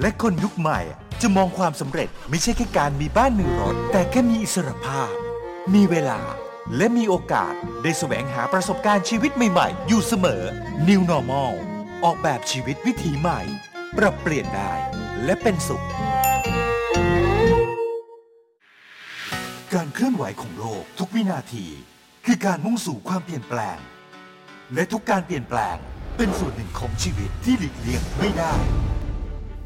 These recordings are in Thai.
และคนยุคใหม่จะมองความสำเร็จไม่ใช่แค่การมีบ้านหนึ่งรถ แต่แค่มีอิสรภาพ มีเวลา และมีโอกาสได้แสวงหาประสบการณ์ชีวิตใหม่ๆ อยู่เสมอ New Normal ออกแบบชีวิตวิถีใหม่ ปรับเปลี่ยนได้ และเป็นสุข การเคลื่อนไหวของโลกทุกวินาที คือการมุ่งสู่ความเปลี่ยนแปลง และทุกการเปลี่ยนแปลงเป็นส่วนหนึ่งของชีวิตที่หลีกเลี่ยงไม่ได้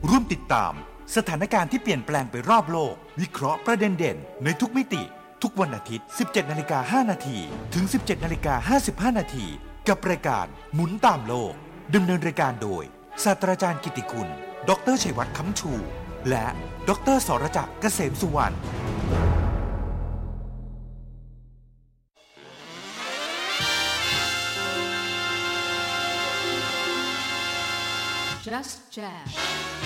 ร่วมติดตาม สถานการณ์ที่เปลี่ยนแปลงไปรอบโลก วิเคราะห์ประเด็นเด่น ในทุกมิติ ทุกวันอาทิตย์ 17นาฬิกา5นาทีถึง 17นาฬิกา55นาทีกับรายการหมุนตามโลกดำเนินรายการโดย ศาสตราจารย์กิติคุณ ดรชัยวัฒน์คำชู และดรสรจักรเกษมสุวรรณ Just Jazz.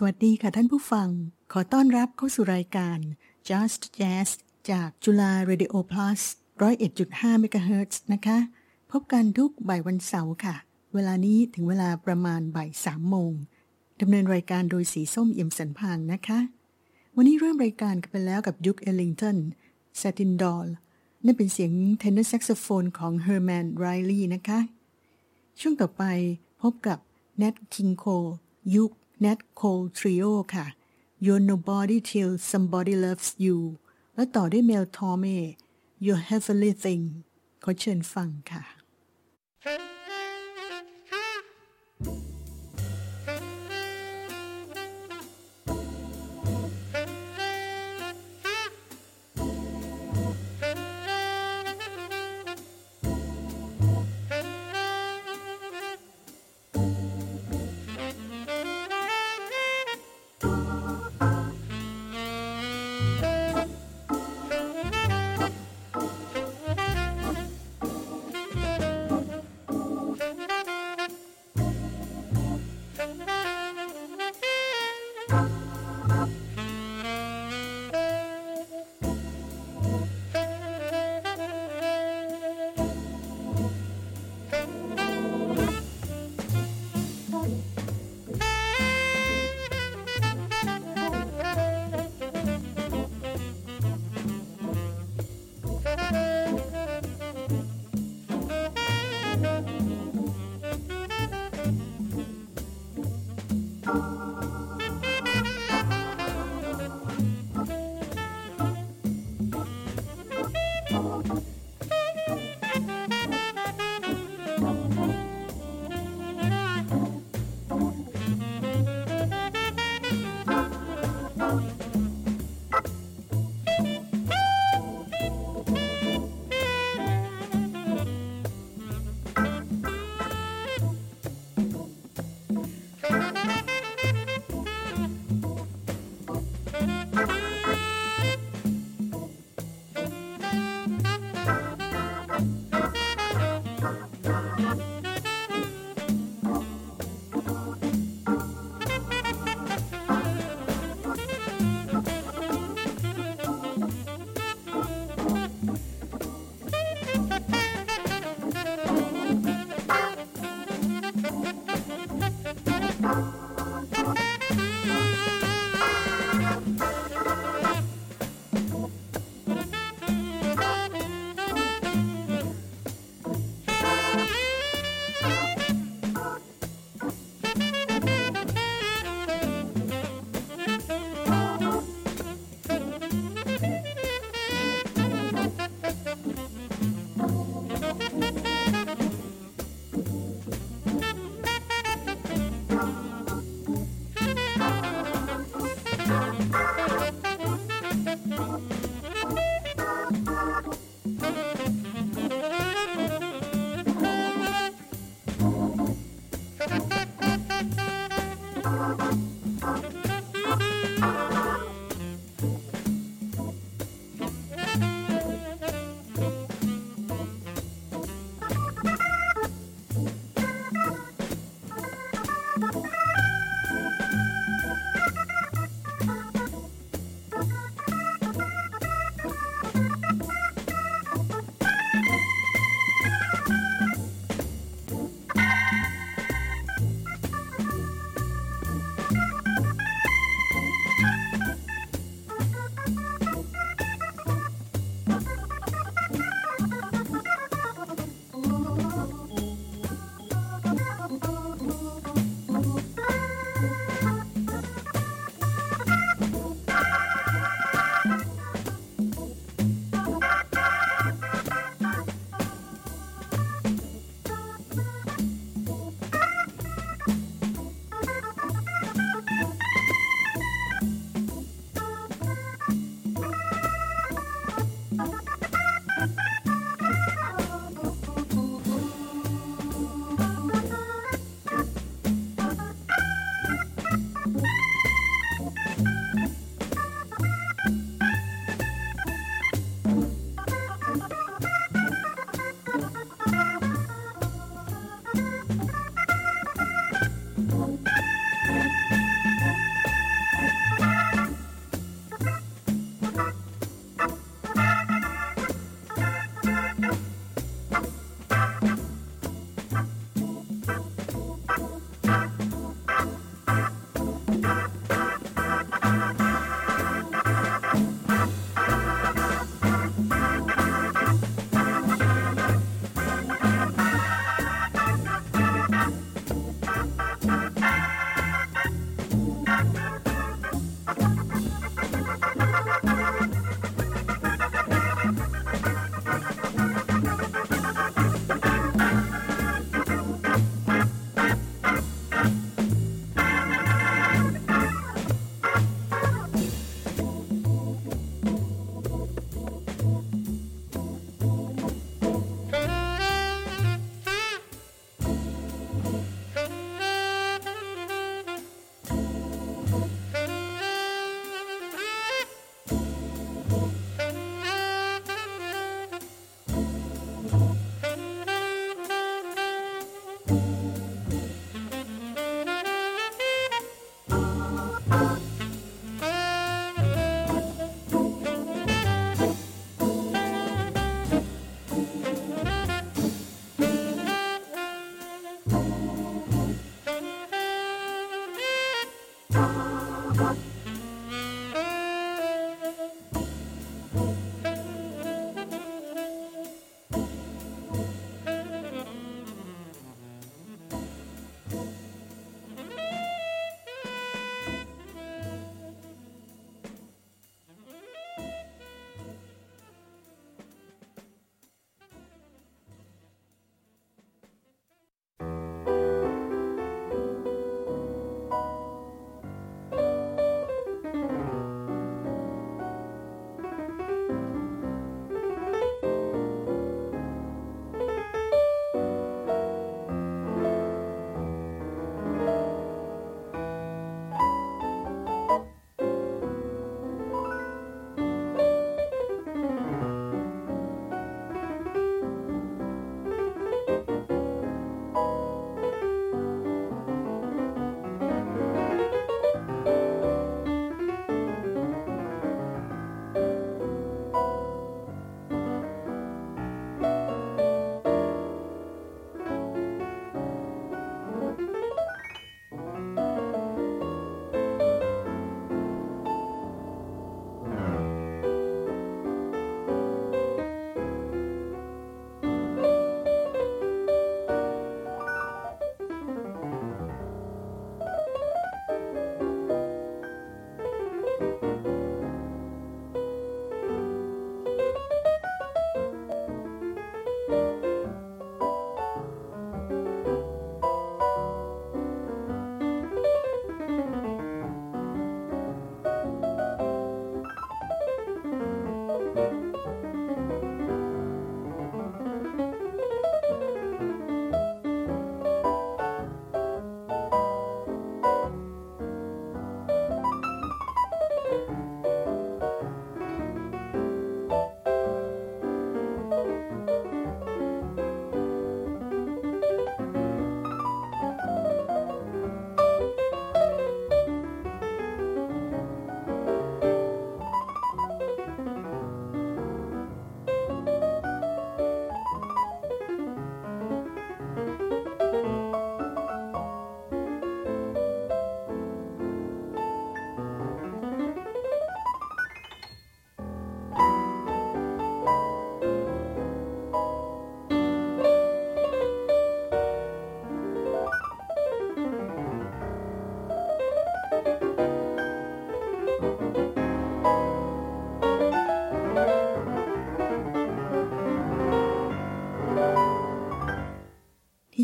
สวัสดีค่ะท่านผู้ฟัง ขอต้อนรับเข้าสู่รายการ Just Jazz จากจุฬา Radio Plus 101.5 MHz นะคะ พบกันทุกบ่ายวันเสาร์ค่ะ เวลานี้ถึงเวลาประมาณบ่ายสามโมงดำเนินรายการโดยสีส้มเอี่ยมสันพางนะคะ วันนี้เริ่มรายการกันไปแล้วกับ Duke Ellington Satin Doll นั่นเป็นเสียง tenor saxophone ของ Herman Riley นะคะ ช่วงต่อไปพบกับ Nat King Cole ยุค Nat Cole Trio ค่ะ You're Nobody Till Somebody Loves You และต่อด้วย Mel Torme Your Heavenly Thing ขอเชิญฟังค่ะ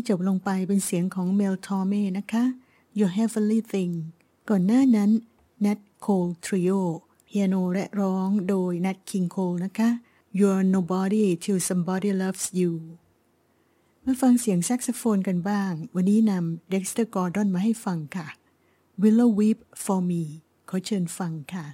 จบลงไปเป็นเสียงของเมลทอร์เมนะคะ Your Heavenly Thing ก่อนหน้านั้น Nat Cole Trio เปียโนและร้องโดย Nat King Cole นะคะ You're Nobody Till Somebody Loves You มาฟังเสียงแซกโซโฟนกันบ้าง วันนี้นำ Dexter Gordon มาให้ฟังค่ะ Willow Weep for Me ขอเชิญฟังค่ะ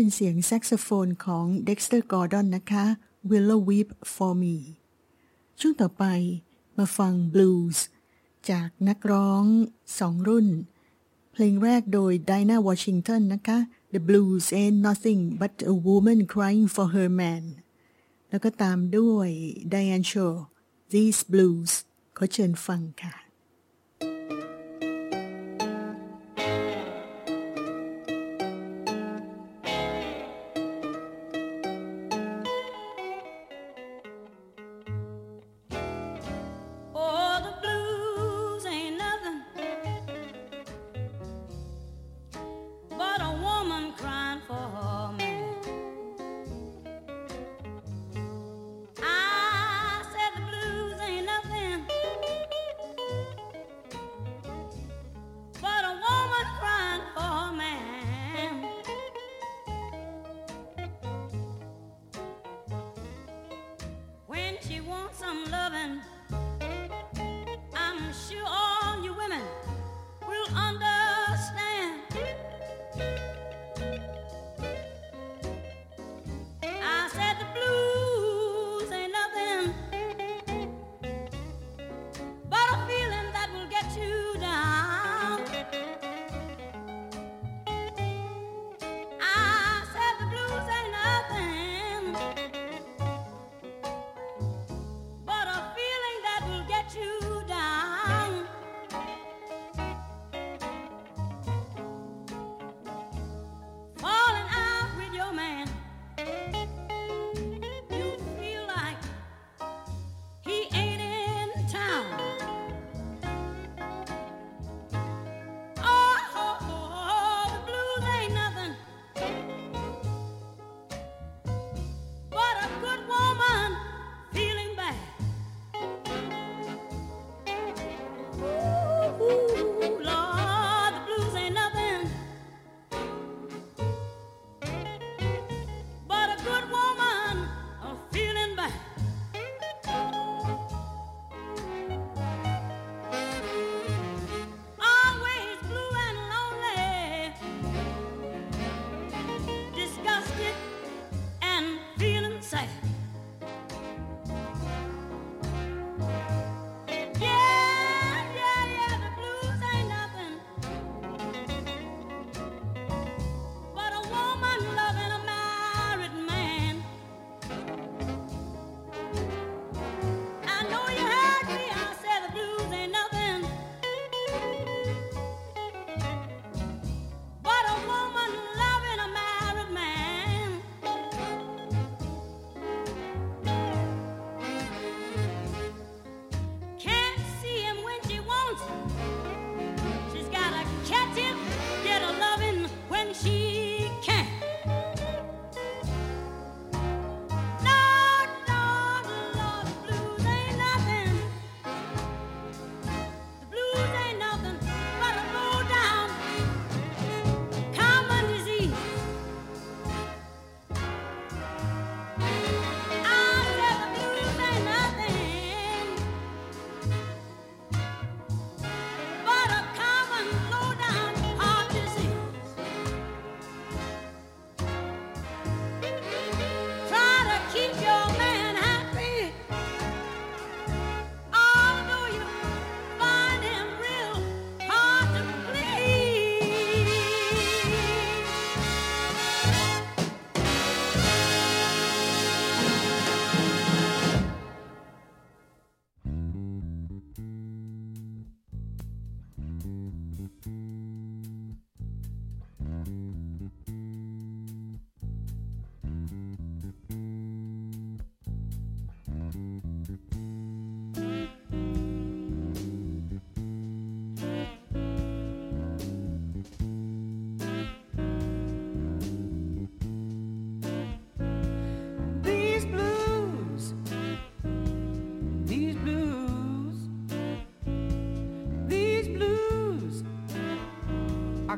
เป็นเสียงแซกโซโฟนของ Dexter Gordon นนะคะ Willow Weep for Me ช่วงต่อไปมาฟังบลูส์จากนักร้องสองรุ่น เพลงแรกโดย Dinah Washington นะคะ The blues ain't nothing but a woman crying for her man แล้วก็ตามด้วย Diane Shaw These blues ขอเชิญฟังค่ะ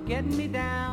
getting me down.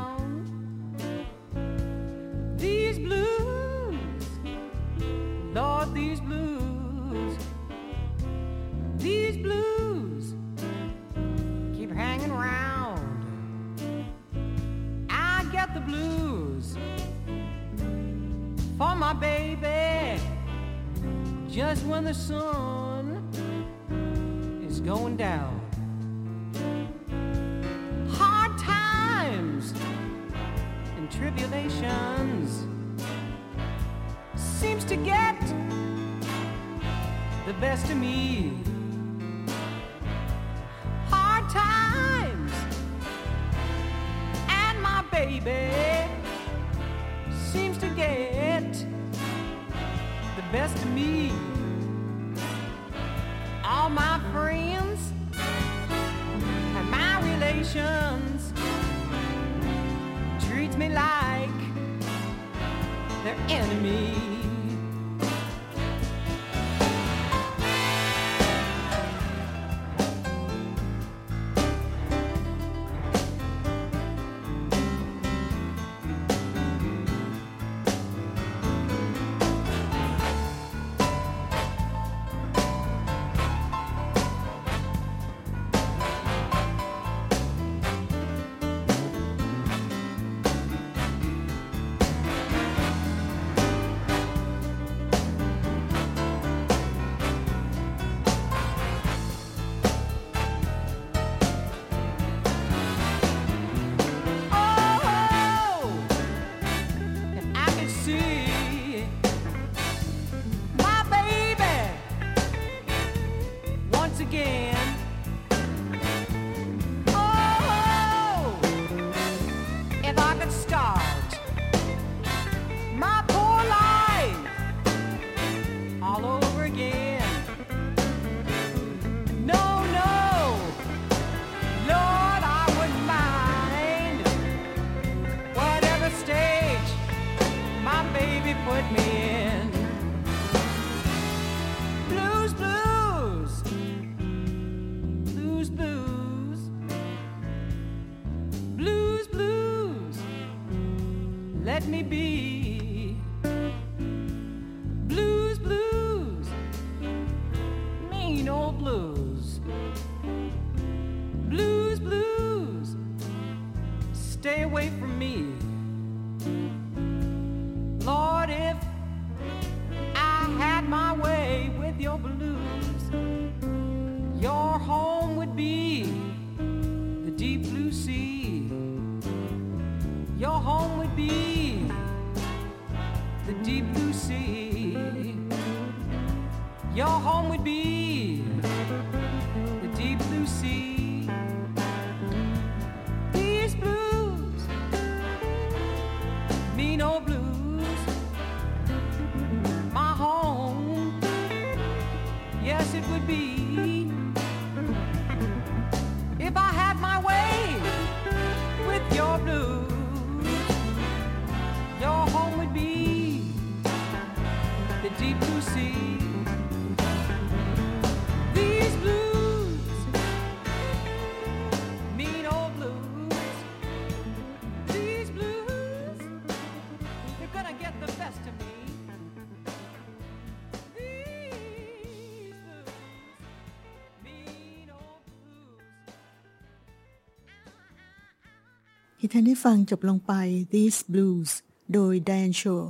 านได้ฟังจบลงไป These Blues โดย Diane Shaw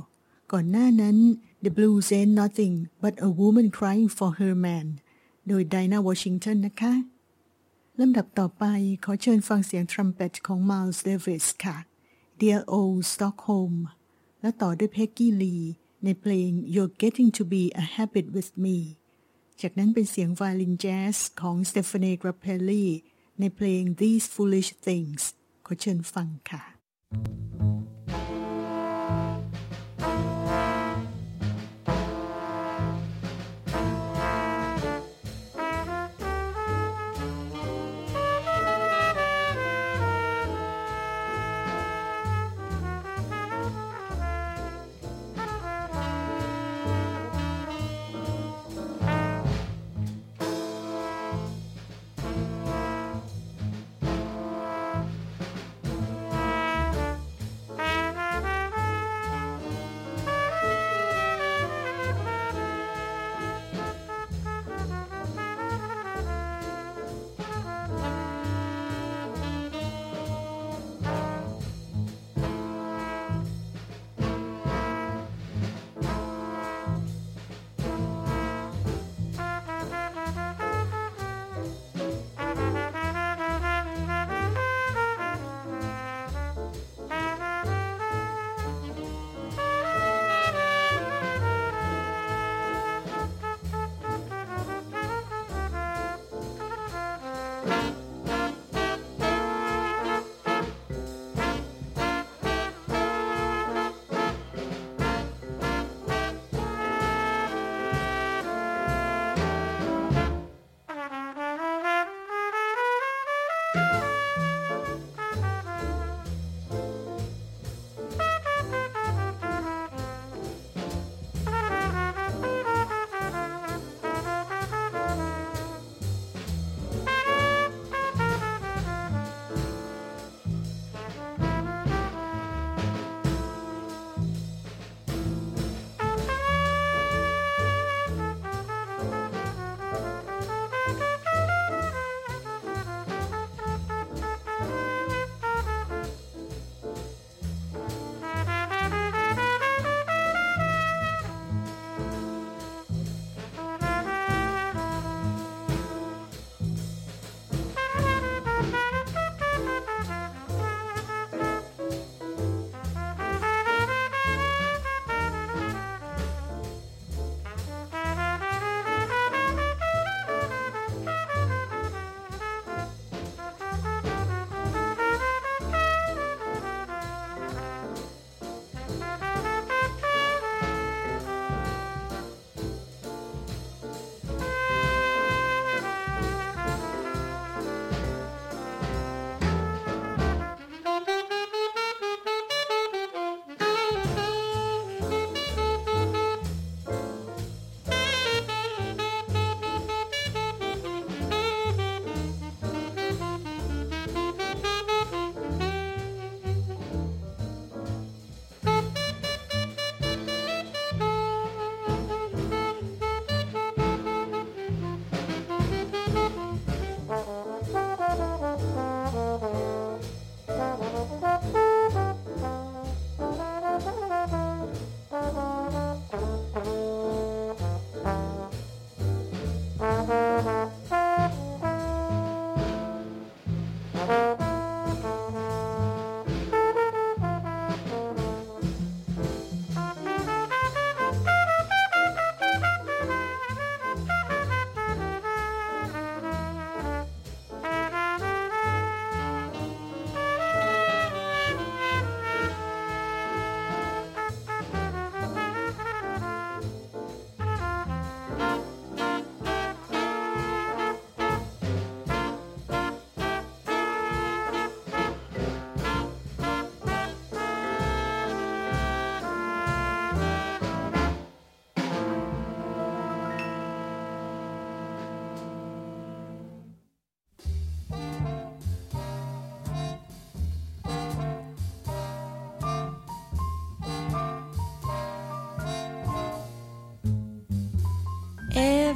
ก่อนหน้านั้น The Blues Ain't Nothing But a Woman Crying for Her Man โดย Dinah Washington นะคะลำดับต่อไปขอเชิญฟังเสียงทรัมเป็ตของ Miles Davis ค่ะ Dear Old Stockholm และต่อด้วย Peggy Lee ในเพลง You're Getting to Be a Habit with Me จากนั้นเป็นเสียงไวโอลินแจ๊สของ Stephanie Grappelli ในเพลง These Foolish Things ขอเชิญฟังค่ะ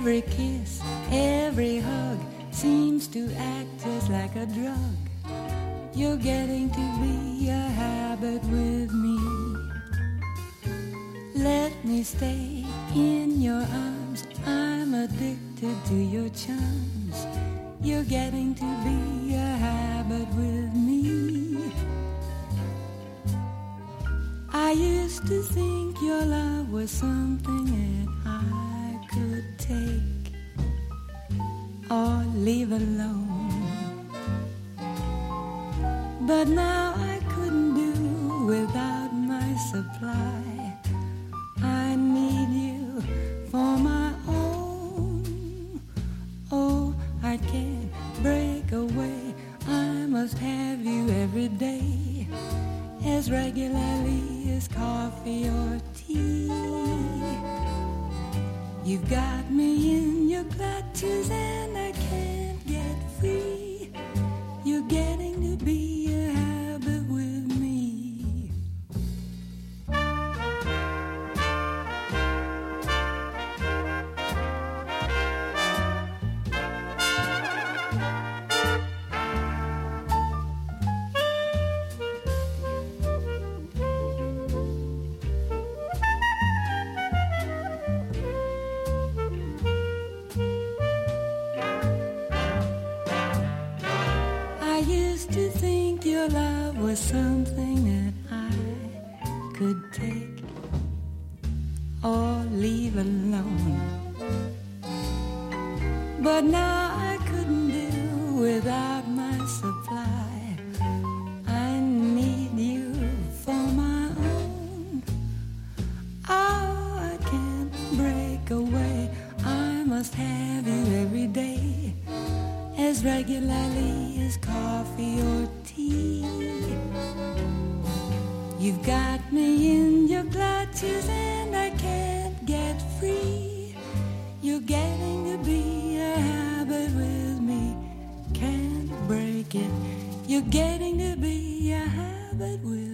Every kiss, every hug seems to act just like a drug. You're getting to be a habit with me. Let me stay in your arms. I'm addicted to your charms. You're getting to be a habit with me. I used to think your love was something that I could take leave alone. But now I couldn't do without my supply. I need you for my own. Oh, I can't break away. I must have you every day, as regularly as coffee or tea. You've got me in your clutches and I can't get free. You're getting to be a habit with me. Can't break it. You're getting to be a habit with me.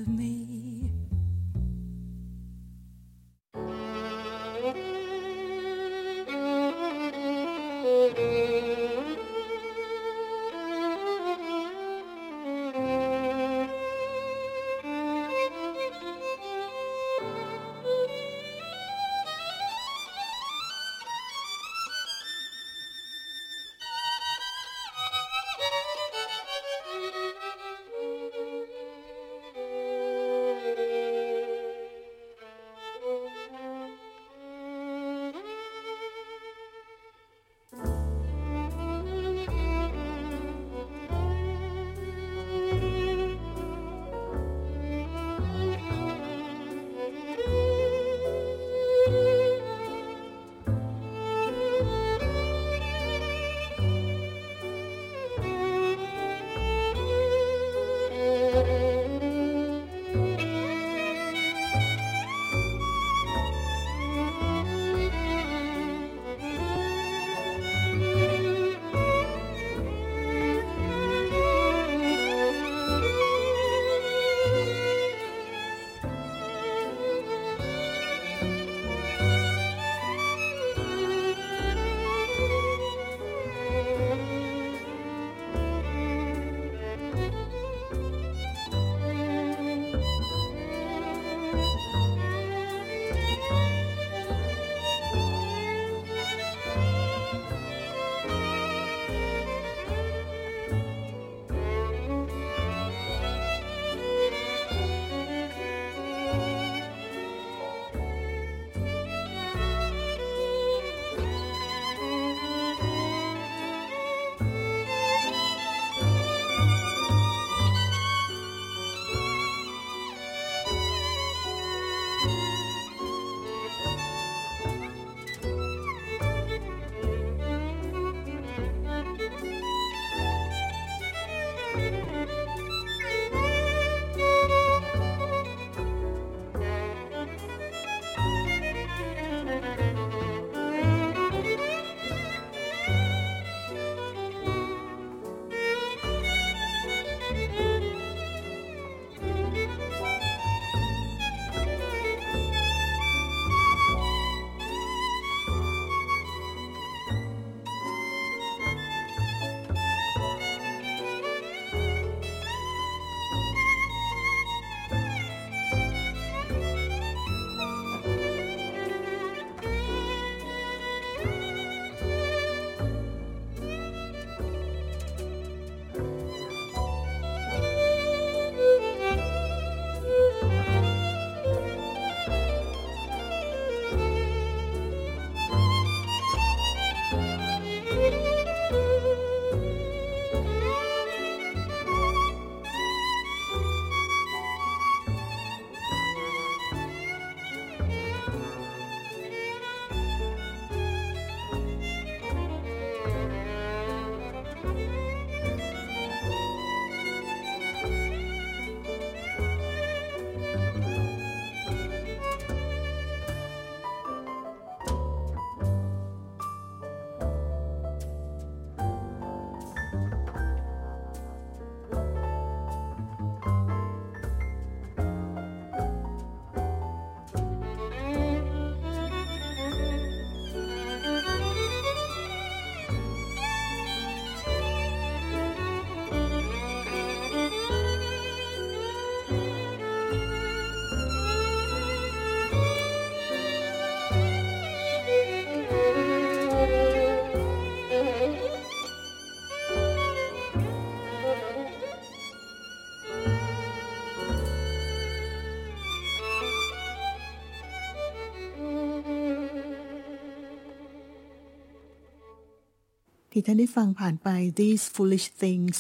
ที่ท่านได้ฟังผ่านไป These Foolish Things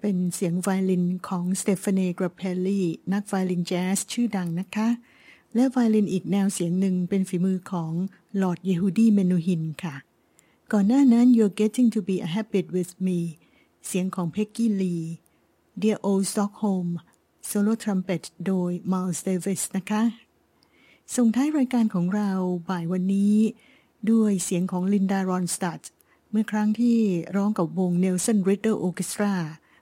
เป็นเสียงไวโอลินของ Stéphane Grappelli นักไวโอลินแจ๊สชื่อดังนะคะ และไวโอลินอีกแนวเสียงหนึ่งเป็นฝีมือของ Lord Yehudi Menuhin ค่ะ ก่อนหน้านั้น You're Getting to Be a Habit with Me เสียงของ Peggy Lee Dear Old Stockholm solo ทรัมเป็ตโดย Miles Davis นะคะ ส่งท้ายรายการของเราบ่ายวันนี้ ด้วยเสียงของลินดารอนสตัด เมื่อครั้งที่ร้องกับวง Nelson Riddle Orchestra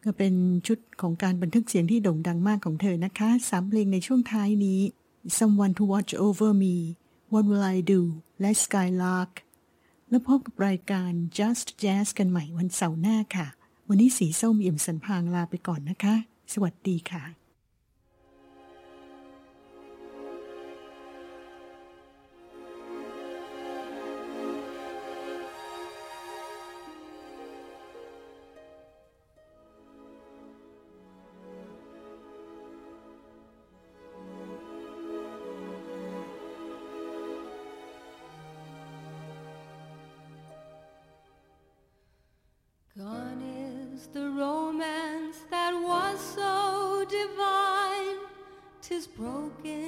ก็เป็นชุดของการบันทึกเสียงที่โด่งดังมากของเธอนะคะสามเพลงในช่วงท้ายนี้ Someone to Watch Over Me What Will I Do และ Skylark แล้วพบกับรายการ Just Jazz กันใหม่วันเสาร์หน้าค่ะ วันนี้สีส้มเอี่ยมสันพางลาไปก่อนนะคะ สวัสดีค่ะ the romance that was so divine. Tis broken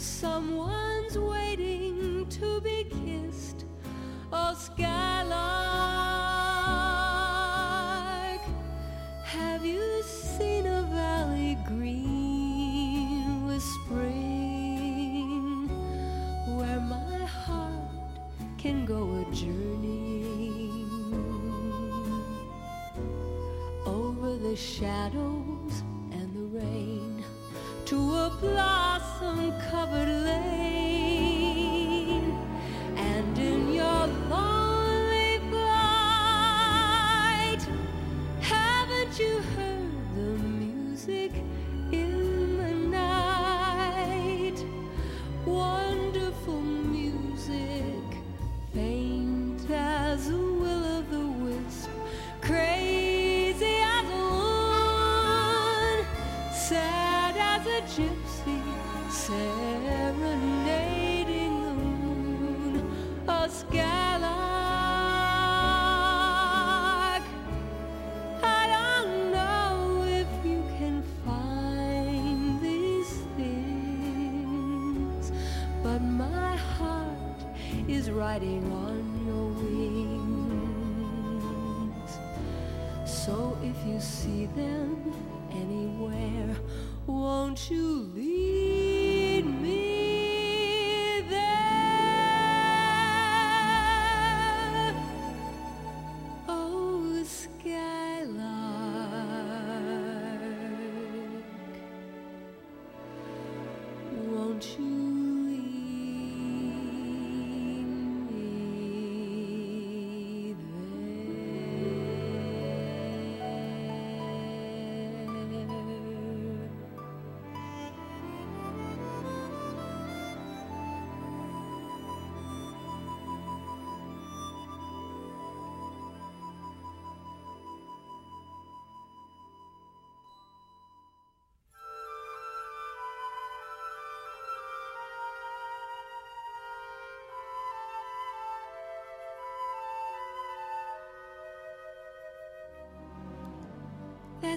someone ser.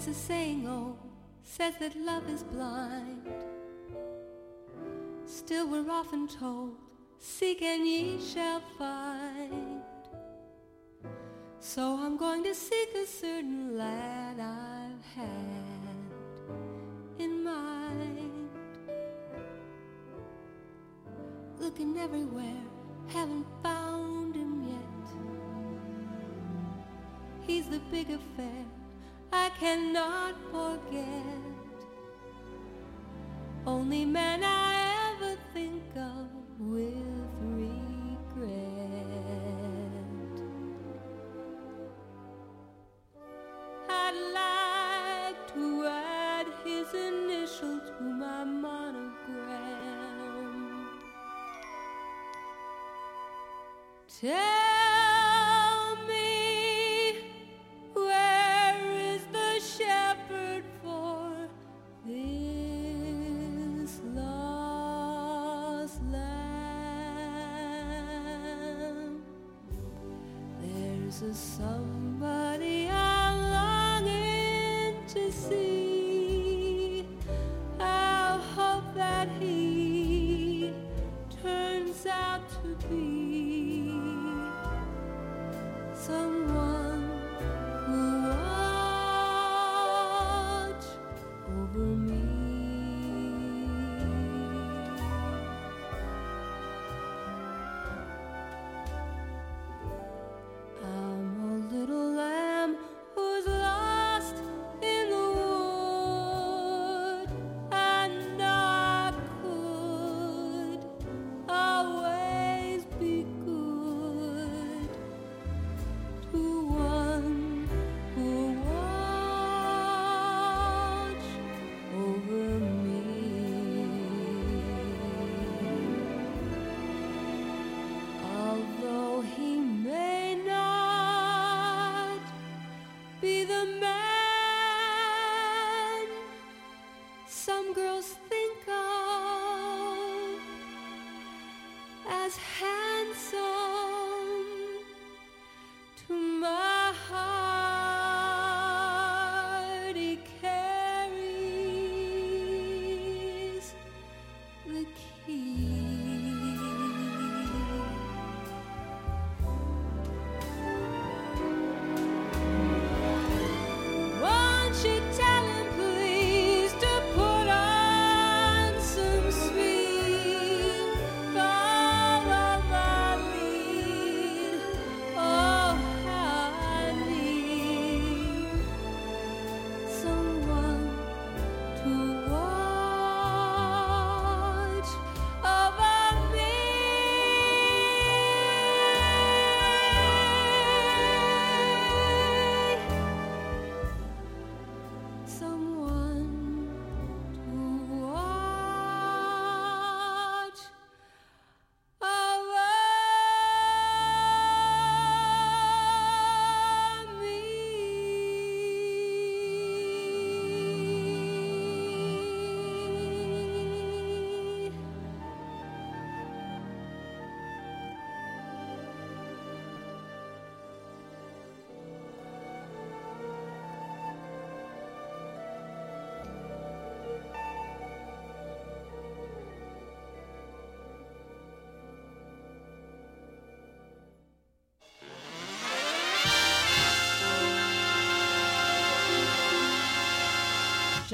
There's a saying old says that love is blind. Still we're often told, seek and ye shall find. So I'm going to seek a certain lad I've had in mind. Looking everywhere, haven't found him yet. He's the big affair I cannot forget. Only men I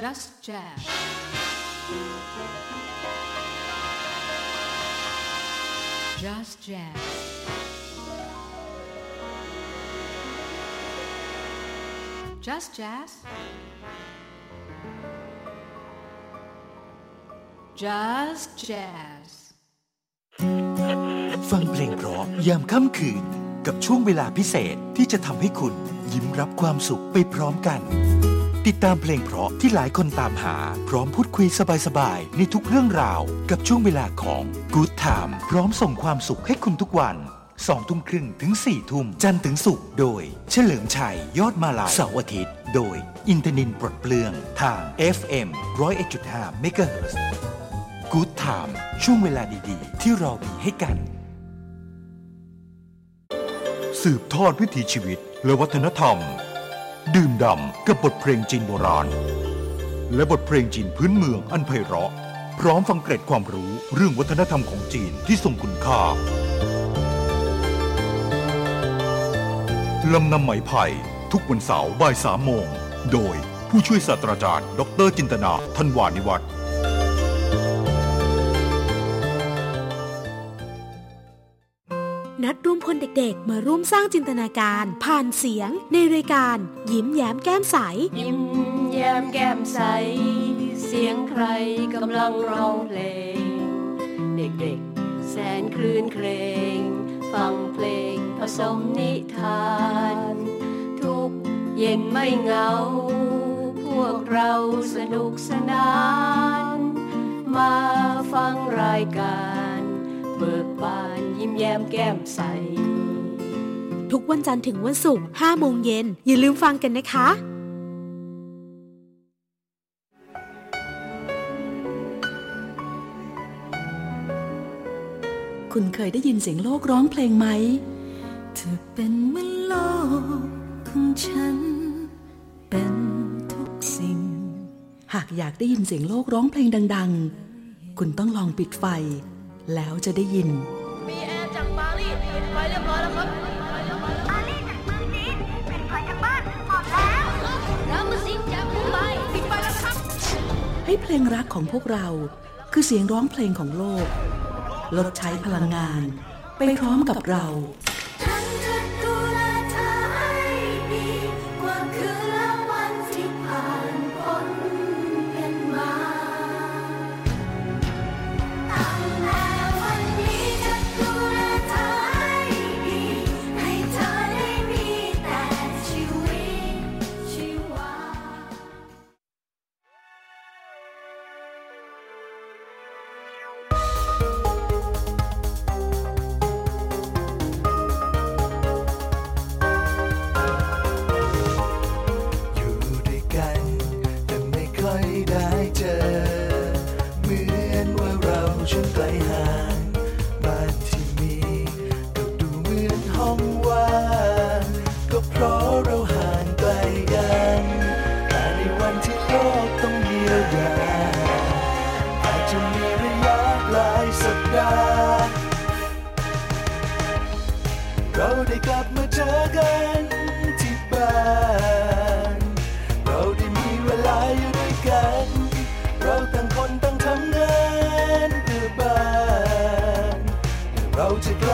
Just jazz. Just jazz. Just jazz. Just jazz. ฟังเพลงเพราะยามค่ำคืน กับช่วงเวลาพิเศษที่จะทำให้คุณยิ้มรับความสุขไปพร้อมกัน ติดตามเพลงเพราะที่หลายคนตามหา พร้อมพูดคุยสบายๆ ในทุกเรื่องราว กับช่วงเวลาของ Good Time พร้อมส่งความสุขให้คุณทุกวันสองทุ่มครึ่งถึง4ี่ทุ่ม จันทร์ถึงศุกร์โดย เฉลิมชัย ยอดมาลายเสาร์อาทิตย์ โดย อินทนินปลดเปลือง ทาง FM 101.5 MHz Good Time ช่วงเวลาดีๆ ที่เรามีให้กัน สืบทอดวิถีชีวิตและวัฒนธรรม ดื่มด่ำกับบทเพลงจีนโบราณ และบทเพลงจีนพื้นเมืองอันไพเราะ พร้อมฟังเกร็ดความรู้เรื่องวัฒนธรรมของจีนที่ทรงคุณค่าลำนำไหมไผ่ทุกวันเสาร์บ่ายสามโมง โดยผู้ช่วยศาสตราจารย์ ดรจินตนาทันวานิวัฒน์ เด็กๆ มาร่วมสร้างจินตนาการ ผ่านเสียงในรายการ ยิ้มแย้มแก้มใส ยิ้มแย้มแก้มใส เสียงใครกำลังร้องเพลง เด็กๆ แสนคลื่นเครงฟังเพลงผสมนิทาน ทุกเย็นไม่เหงา พวกเราสนุกสนาน มาฟังรายการ เบิกบานยิ้มแย้มแก้มใส ทุกวันจันทร์ถึงวันศุกร์5โมงเย็นอย่าลืมฟังกันนะคะ คุณเคยได้ยินเสียงโลกร้องเพลงไหม เธอเป็นเหมือนโลกของฉัน เป็นทุกสิ่ง หากอยากได้ยินเสียงโลกร้องเพลงดัง ๆ คุณต้องลองปิดไฟ แล้วจะได้ยิน ให้เพลงรักของพวกเรา คือเสียงร้องเพลงของโลก ลดใช้พลังงาน ไปพร้อมกับเรา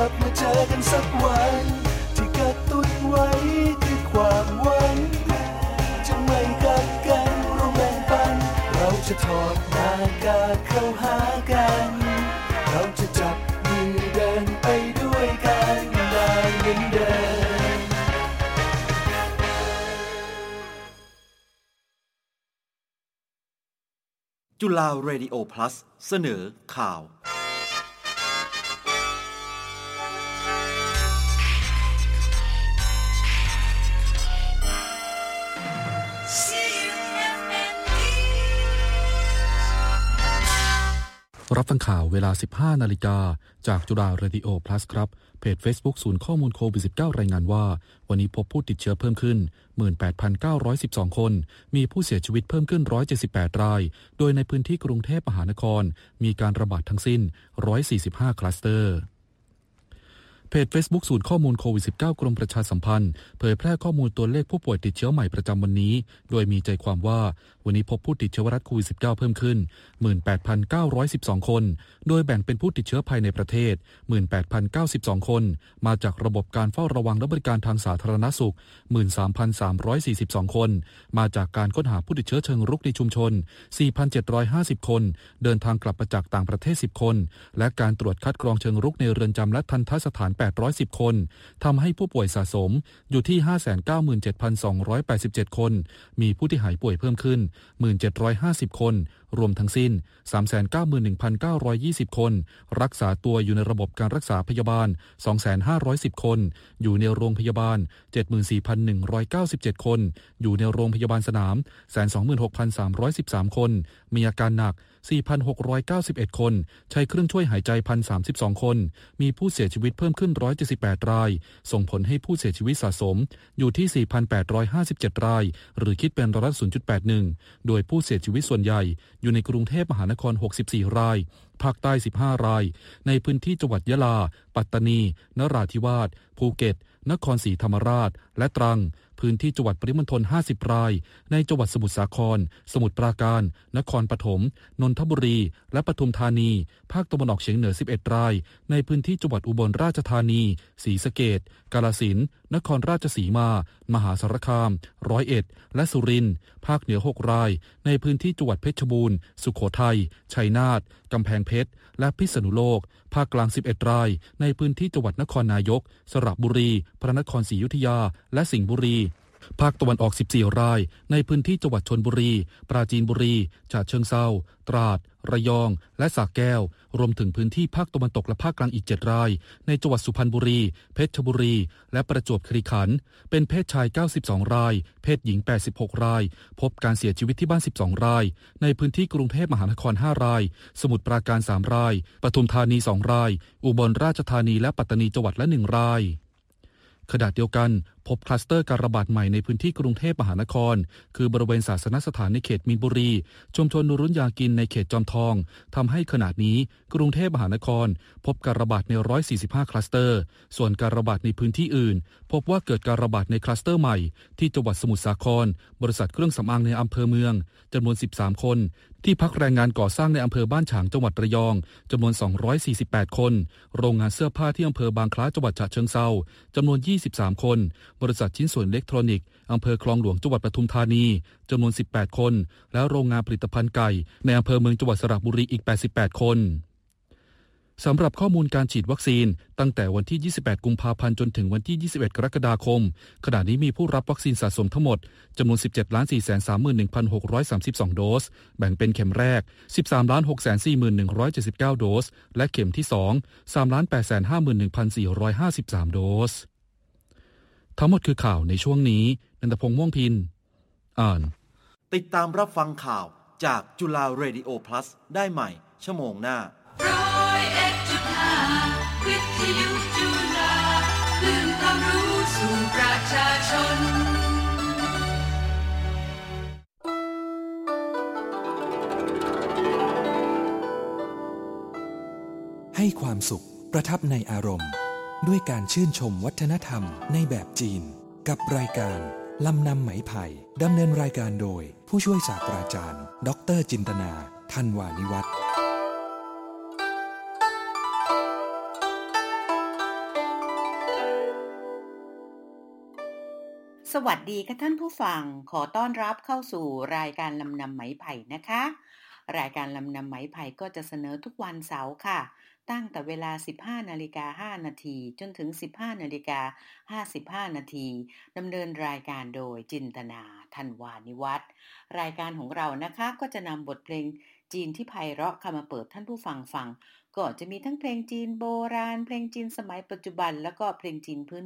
บมาเจอกันสักวัน ที่กระตุ้นไว้คือความหวัง จะไม่กัดกันร่วมแบ่งปัน เราจะถอดหน้ากากเข้าหากัน เราจะจับมือเดินไปด้วยกันได้เหมือนเดิมจุฬาเรดิโอ plus เสนอข่าว รับฟังข่าวเวลา 15 นาฬิกา จากจุฬาเรดิโอ plus ครับ เพจ Facebook ศูนย์ข้อมูลโควิด -19 รายงานว่า วันนี้พบผู้ติดเชื้อเพิ่มขึ้น 18,912 คน มีผู้เสียชีวิตเพิ่มขึ้น 178 ราย โดยในพื้นที่กรุงเทพมหานคร มีการระบาดทั้งสิ้น 145 คลัสเตอร์ เพจ Facebook ศูนย์ข้อมูลโควิด -19 กรมประชาสัมพันธ์ เผยแพร่ข้อมูลตัวเลขผู้ป่วยติดเชื้อใหม่ประจำวันนี้ โดยมีใจความว่า วันนี้พบผู้ติดเชื้อไวรัสโควิด -19 เพิ่มขึ้น 18,912 คน โดยแบ่งเป็นผู้ติดเชื้อภายในประเทศ 18,092 คน มาจากระบบการเฝ้าระวังและบริการทางสาธารณสุข 13,342 คน มาจากการค้นหาผู้ติดเชื้อเชิงรุกในชุมชน 4,750 คน เดินทางกลับมาจากต่างประเทศ 10 คน และการตรวจคัดกรองเชิงรุกในเรือนจำและทันทสถาน810 คน ทำให้ผู้ป่วยสะสมอยู่ที่ 597,287 คน มีผู้ที่หายป่วยเพิ่มขึ้น 1,750 คน รวมทั้งสิ้น 391,920 คน รักษาตัวอยู่ในระบบการรักษาพยาบาล 2,510 คน อยู่ในโรงพยาบาล 74,197 คน อยู่ในโรงพยาบาลสนาม 126,313 คน มีอาการหนัก 4,691 คน ใช้เครื่องช่วยหายใจ 1,032 คน มีผู้เสียชีวิตเพิ่มขึ้น 178 ราย ส่งผลให้ผู้เสียชีวิตสะสม อยู่ที่ 4,857 ราย หรือคิดเป็นร้อยละ0.81 โดยผู้เสียชีวิตส่วนใหญ่อยู่ในกรุงเทพมหานคร 64 ราย ภาคใต้ 15 ราย ในพื้นที่จังหวัดยะลา ปัตตานี นราธิวาส ภูเก็ต นครศรีธรรมราช และตรัง พื้นที่จังหวัดปริมณฑล 50 ราย ในจังหวัดสมุทรสาคร สมุทรปราการ นครปฐม นนทบุรี และปทุมธานี ภาคตะวันออกเฉียงเหนือ 11 ราย ในพื้นที่จังหวัดอุบลราชธานี ศรีสะเกดกาลสิน นครราชสีมา มหาสารคาม ร้อยเอ็ด และสุรินทร์ ภาคเหนือ 6 ราย ในพื้นที่จังหวัดเพชรบูรณ์ สุโขทัย ชัยนาท กำแพงเพชร และพิษณุโลก ภาคกลาง 11 ราย ในพื้นที่จังหวัดนครนายก สระบุรี พระนครศรีอยุธยา และสิงห์บุรี ภาคตะวันออก 14 ราย ในพื้นที่จังหวัดชนบุรี ปราจีนบุรีฉะเชิงเซาตราด ระยอง และสระแก้ว รวมถึงพื้นที่ภาคตะวันตกและภาคกลางอีก 7 ราย ในจังหวัดสุพรรณบุรี เพชรบุรี และประจวบคีรีขันธ์ เป็นเพศชาย 92 ราย เพศหญิง 86 ราย พบการเสียชีวิตที่บ้าน 12 ราย ในพื้นที่กรุงเทพมหานคร 5 ราย สมุทรปราการ 3 ราย ปทุมธานี 2 ราย อุบลราชธานีและปัตตานีจังหวัดละ 1 ราย ขณะเดียวกัน พบคลัสเตอร์การระบาดใหม่ในพื้นที่กรุงเทพมหานคร คือบริเวณศาสนสถานในเขตมีนบุรี ชุมชนนุรุนยากินในเขตจอมทองทำให้ขณะนี้กรุงเทพมหานคร พบการระบาดใน 145 คลัสเตอร์ ส่วนการระบาดในพื้นที่อื่น พบว่าเกิดการระบาดในคลัสเตอร์ใหม่ที่จังหวัดสมุทรสาคร บริษัทเครื่องสำอางในอำเภอเมืองจำนวน 13 คน ที่พักแรงงานก่อสร้างในอำเภอบ้านฉางจังหวัดระยองจำนวน 248 คน โรงงานเสื้อผ้าที่อำเภอบางคล้าจังหวัดฉะเชิงเทราจำนวน 23 คน บริษัทชิ้นส่วนอิเล็กทรอนิกส์อำเภอคลองหลวงจังหวัดปทุมธานีจำนวน 18 คน และโรงงานผลิตภัณฑ์ไก่ ในอำเภอเมืองจังหวัดสระบุรีอีก 88 คน สำหรับข้อมูลการฉีดวัคซีน ตั้งแต่วันที่ 28 กุมภาพันธ์จนถึงวันที่ 21 กรกฎาคม ขณะนี้มีผู้รับวัคซีนสะสมทั้งหมดจำนวน 17 431,632 โดส แบ่งเป็นเข็มแรก 13 641,179 โดส และเข็มที่ 2 3 851,453 โดส ทั้งหมดคือข่าวในช่วงนี้ นันทพงษ์ม่วงพิน อ่าน ติดตามรับฟังข่าวจากจุฬาเรดิโอ plus ได้ใหม่ ชั่วโมงหน้า ให้ความสุขประทับในอารมณ์ ด้วยการชื่นชมวัฒนธรรมในแบบจีน กับรายการลำนำไหมไผ่ดำเนินรายการโดย ผู้ช่วยศาสตราจารย์ดอกเตอรจินตนา ทันวานิวัฒน์ สวัสดีค่ะท่านผู้ฟัง ขอต้อนรับเข้าสู่รายการลำนำไหมไผ่นะคะ รายการลำนำไหมไผ่ก็จะเสนอทุกวันเสาร์ค่ะ ตั้งแต่เวลา 15นาฬิกา5นาทีจนถึง 15นาฬิกา55นาทีดำเนินรายการโดยจินตนาทันวานิวัฒน์รายการของเรานะคะก็จะนำบทเพลงจีนที่ไพเราะเข้ามาเปิดท่านผู้ฟังฟัง ก็จะมีทั้งเพลงจีนโบราณ เพลงจีนสมัยปัจจุบัน แล้วก็เพลงจีนพื้น